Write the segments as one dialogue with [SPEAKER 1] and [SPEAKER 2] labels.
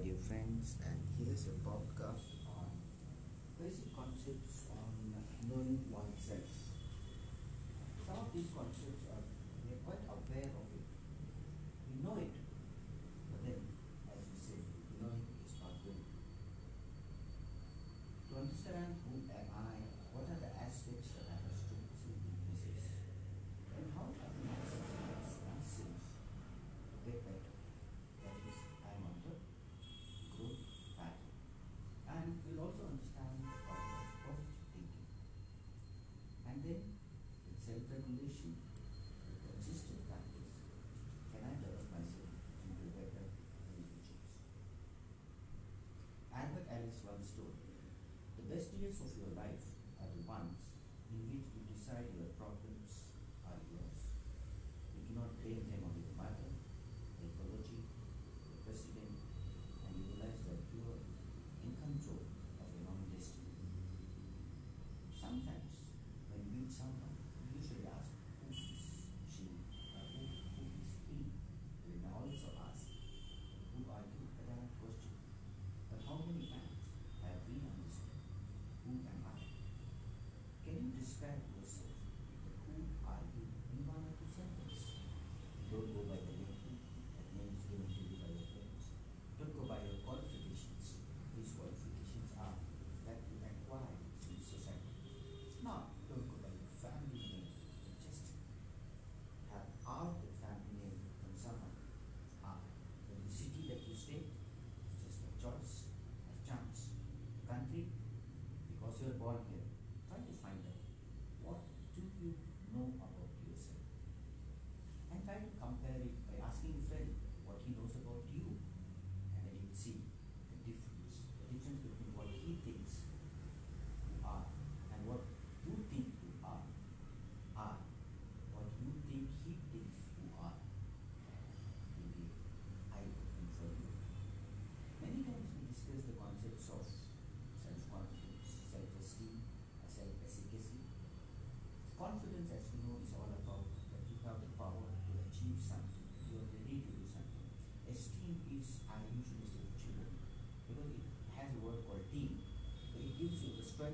[SPEAKER 1] dear friends, and here's a podcast on basic concepts on knowing oneself. Some of these concepts are we are quite aware of it. We know it, is one story. The best years of your life are the ones in which you decide your problems are yours. You do not blame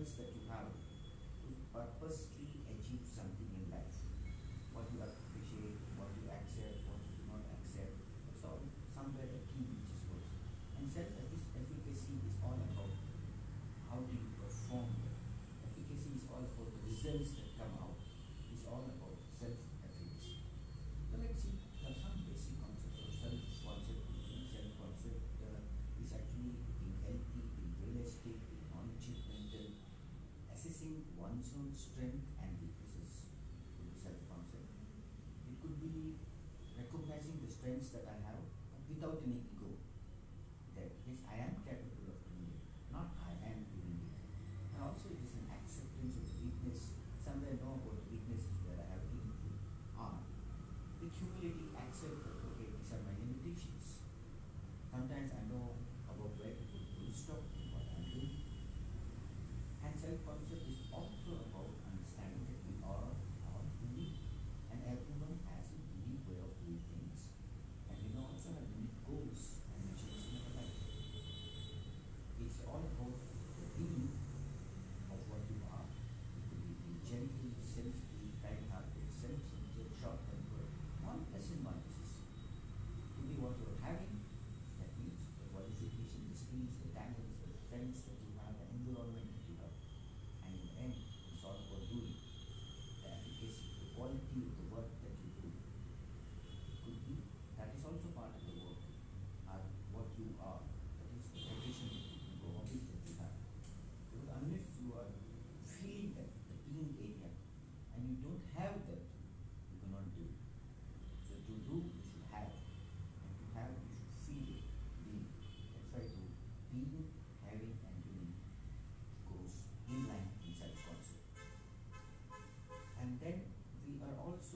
[SPEAKER 1] is that mentioned strength and weaknesses in the self-concept. It could be recognizing the strengths that I have without any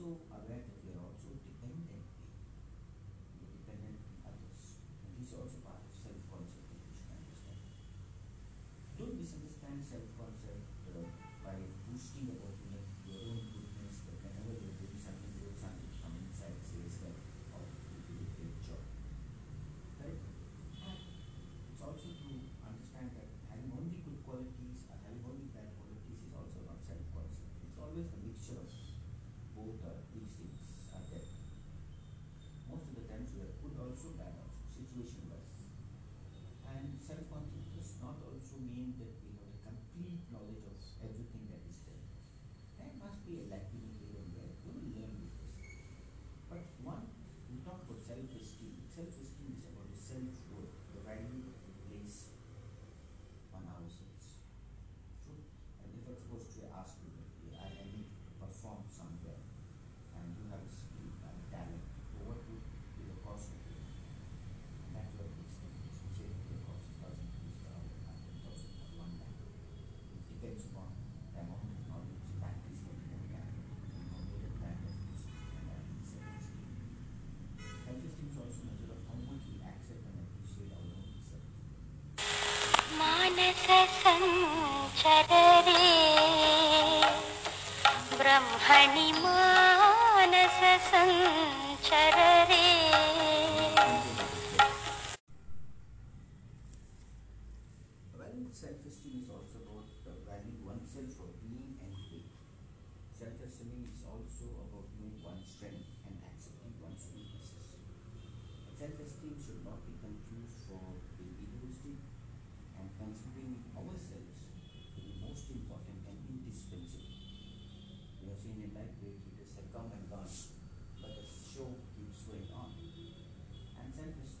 [SPEAKER 1] also aware that we are also dependent, we are dependent on others. And this is also part of self-concept that we should understand. Don't misunderstand self-concept uh, by boosting about your own
[SPEAKER 2] ससञ्चरी ब्रह्मणि मानस
[SPEAKER 1] मानससञ्चररे।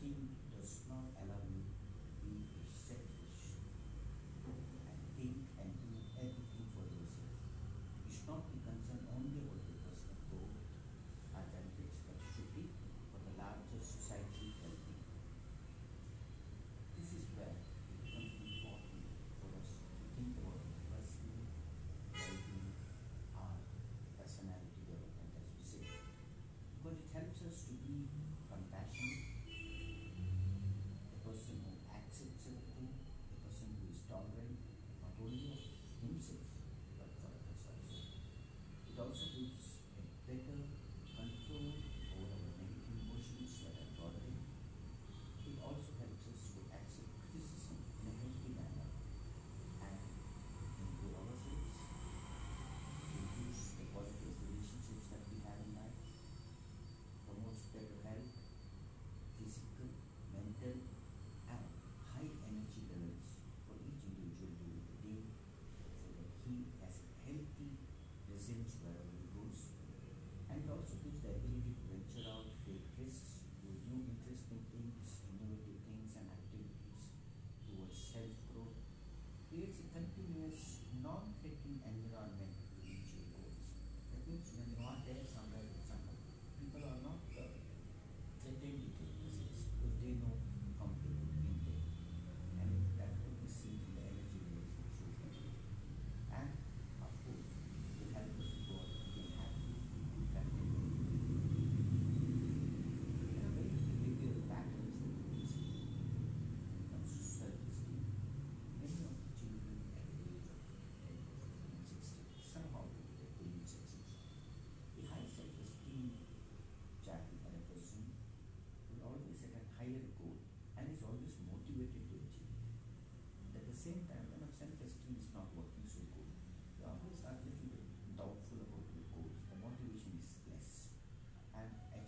[SPEAKER 1] instinct does not allow me to be selfish and think and do everything for yourself. You should not be concerned only about the personal goal and benefits, but it should be for the larger society Healthy. This is where it becomes important for us to think about the personal well-being or personality development, as we say, because it helps us to be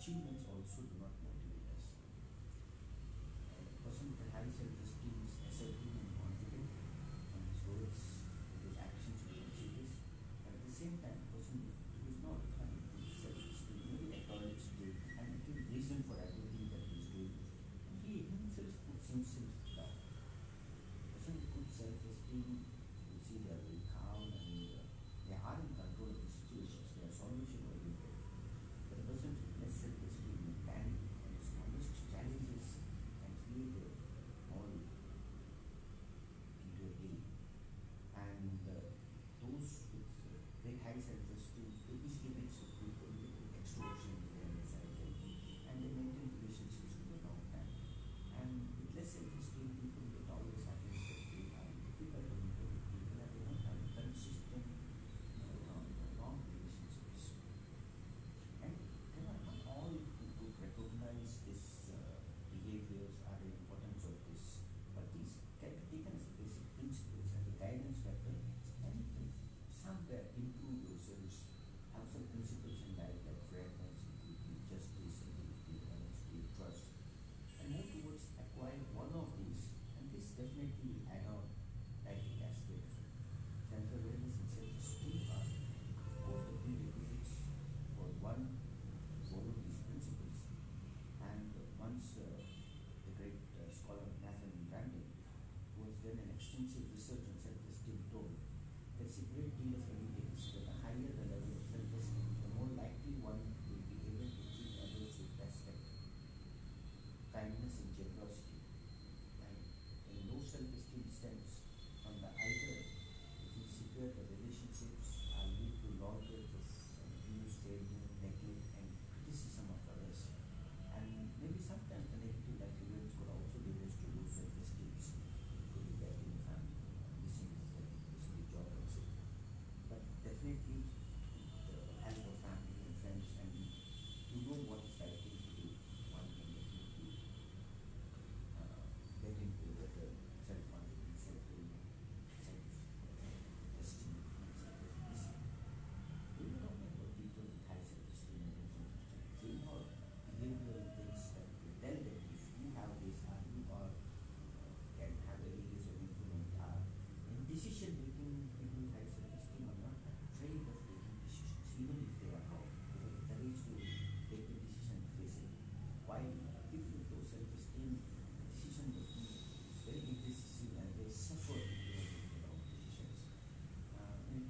[SPEAKER 1] children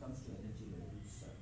[SPEAKER 1] comes to energy levels.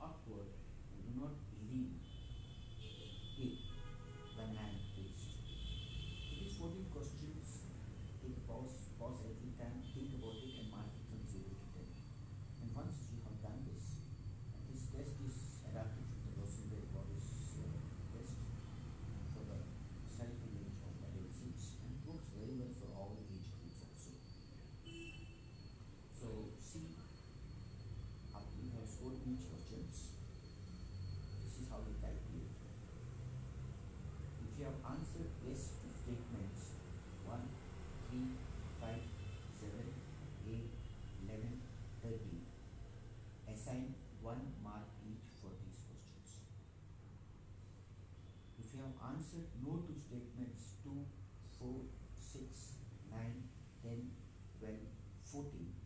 [SPEAKER 1] awkward and do not believe it when I am these It is 14 questions. Take a pause, pause every time, think about Answer yes to statements 1, 3, 5, 7, 8, 11, 13. Assign one mark each for these questions. If you have answered no to statements 2, 4, 6, 9, 10, 12, 14,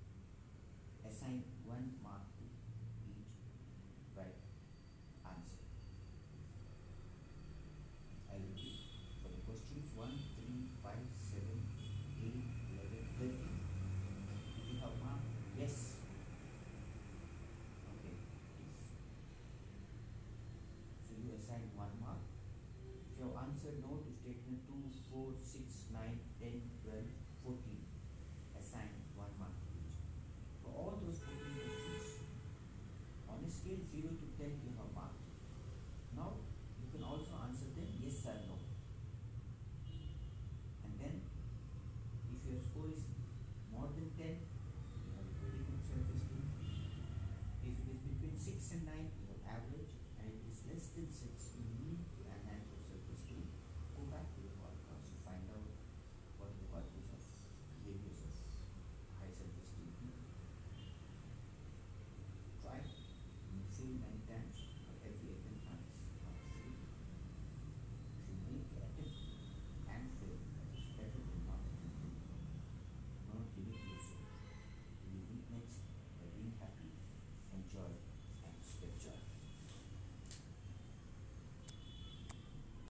[SPEAKER 1] and nine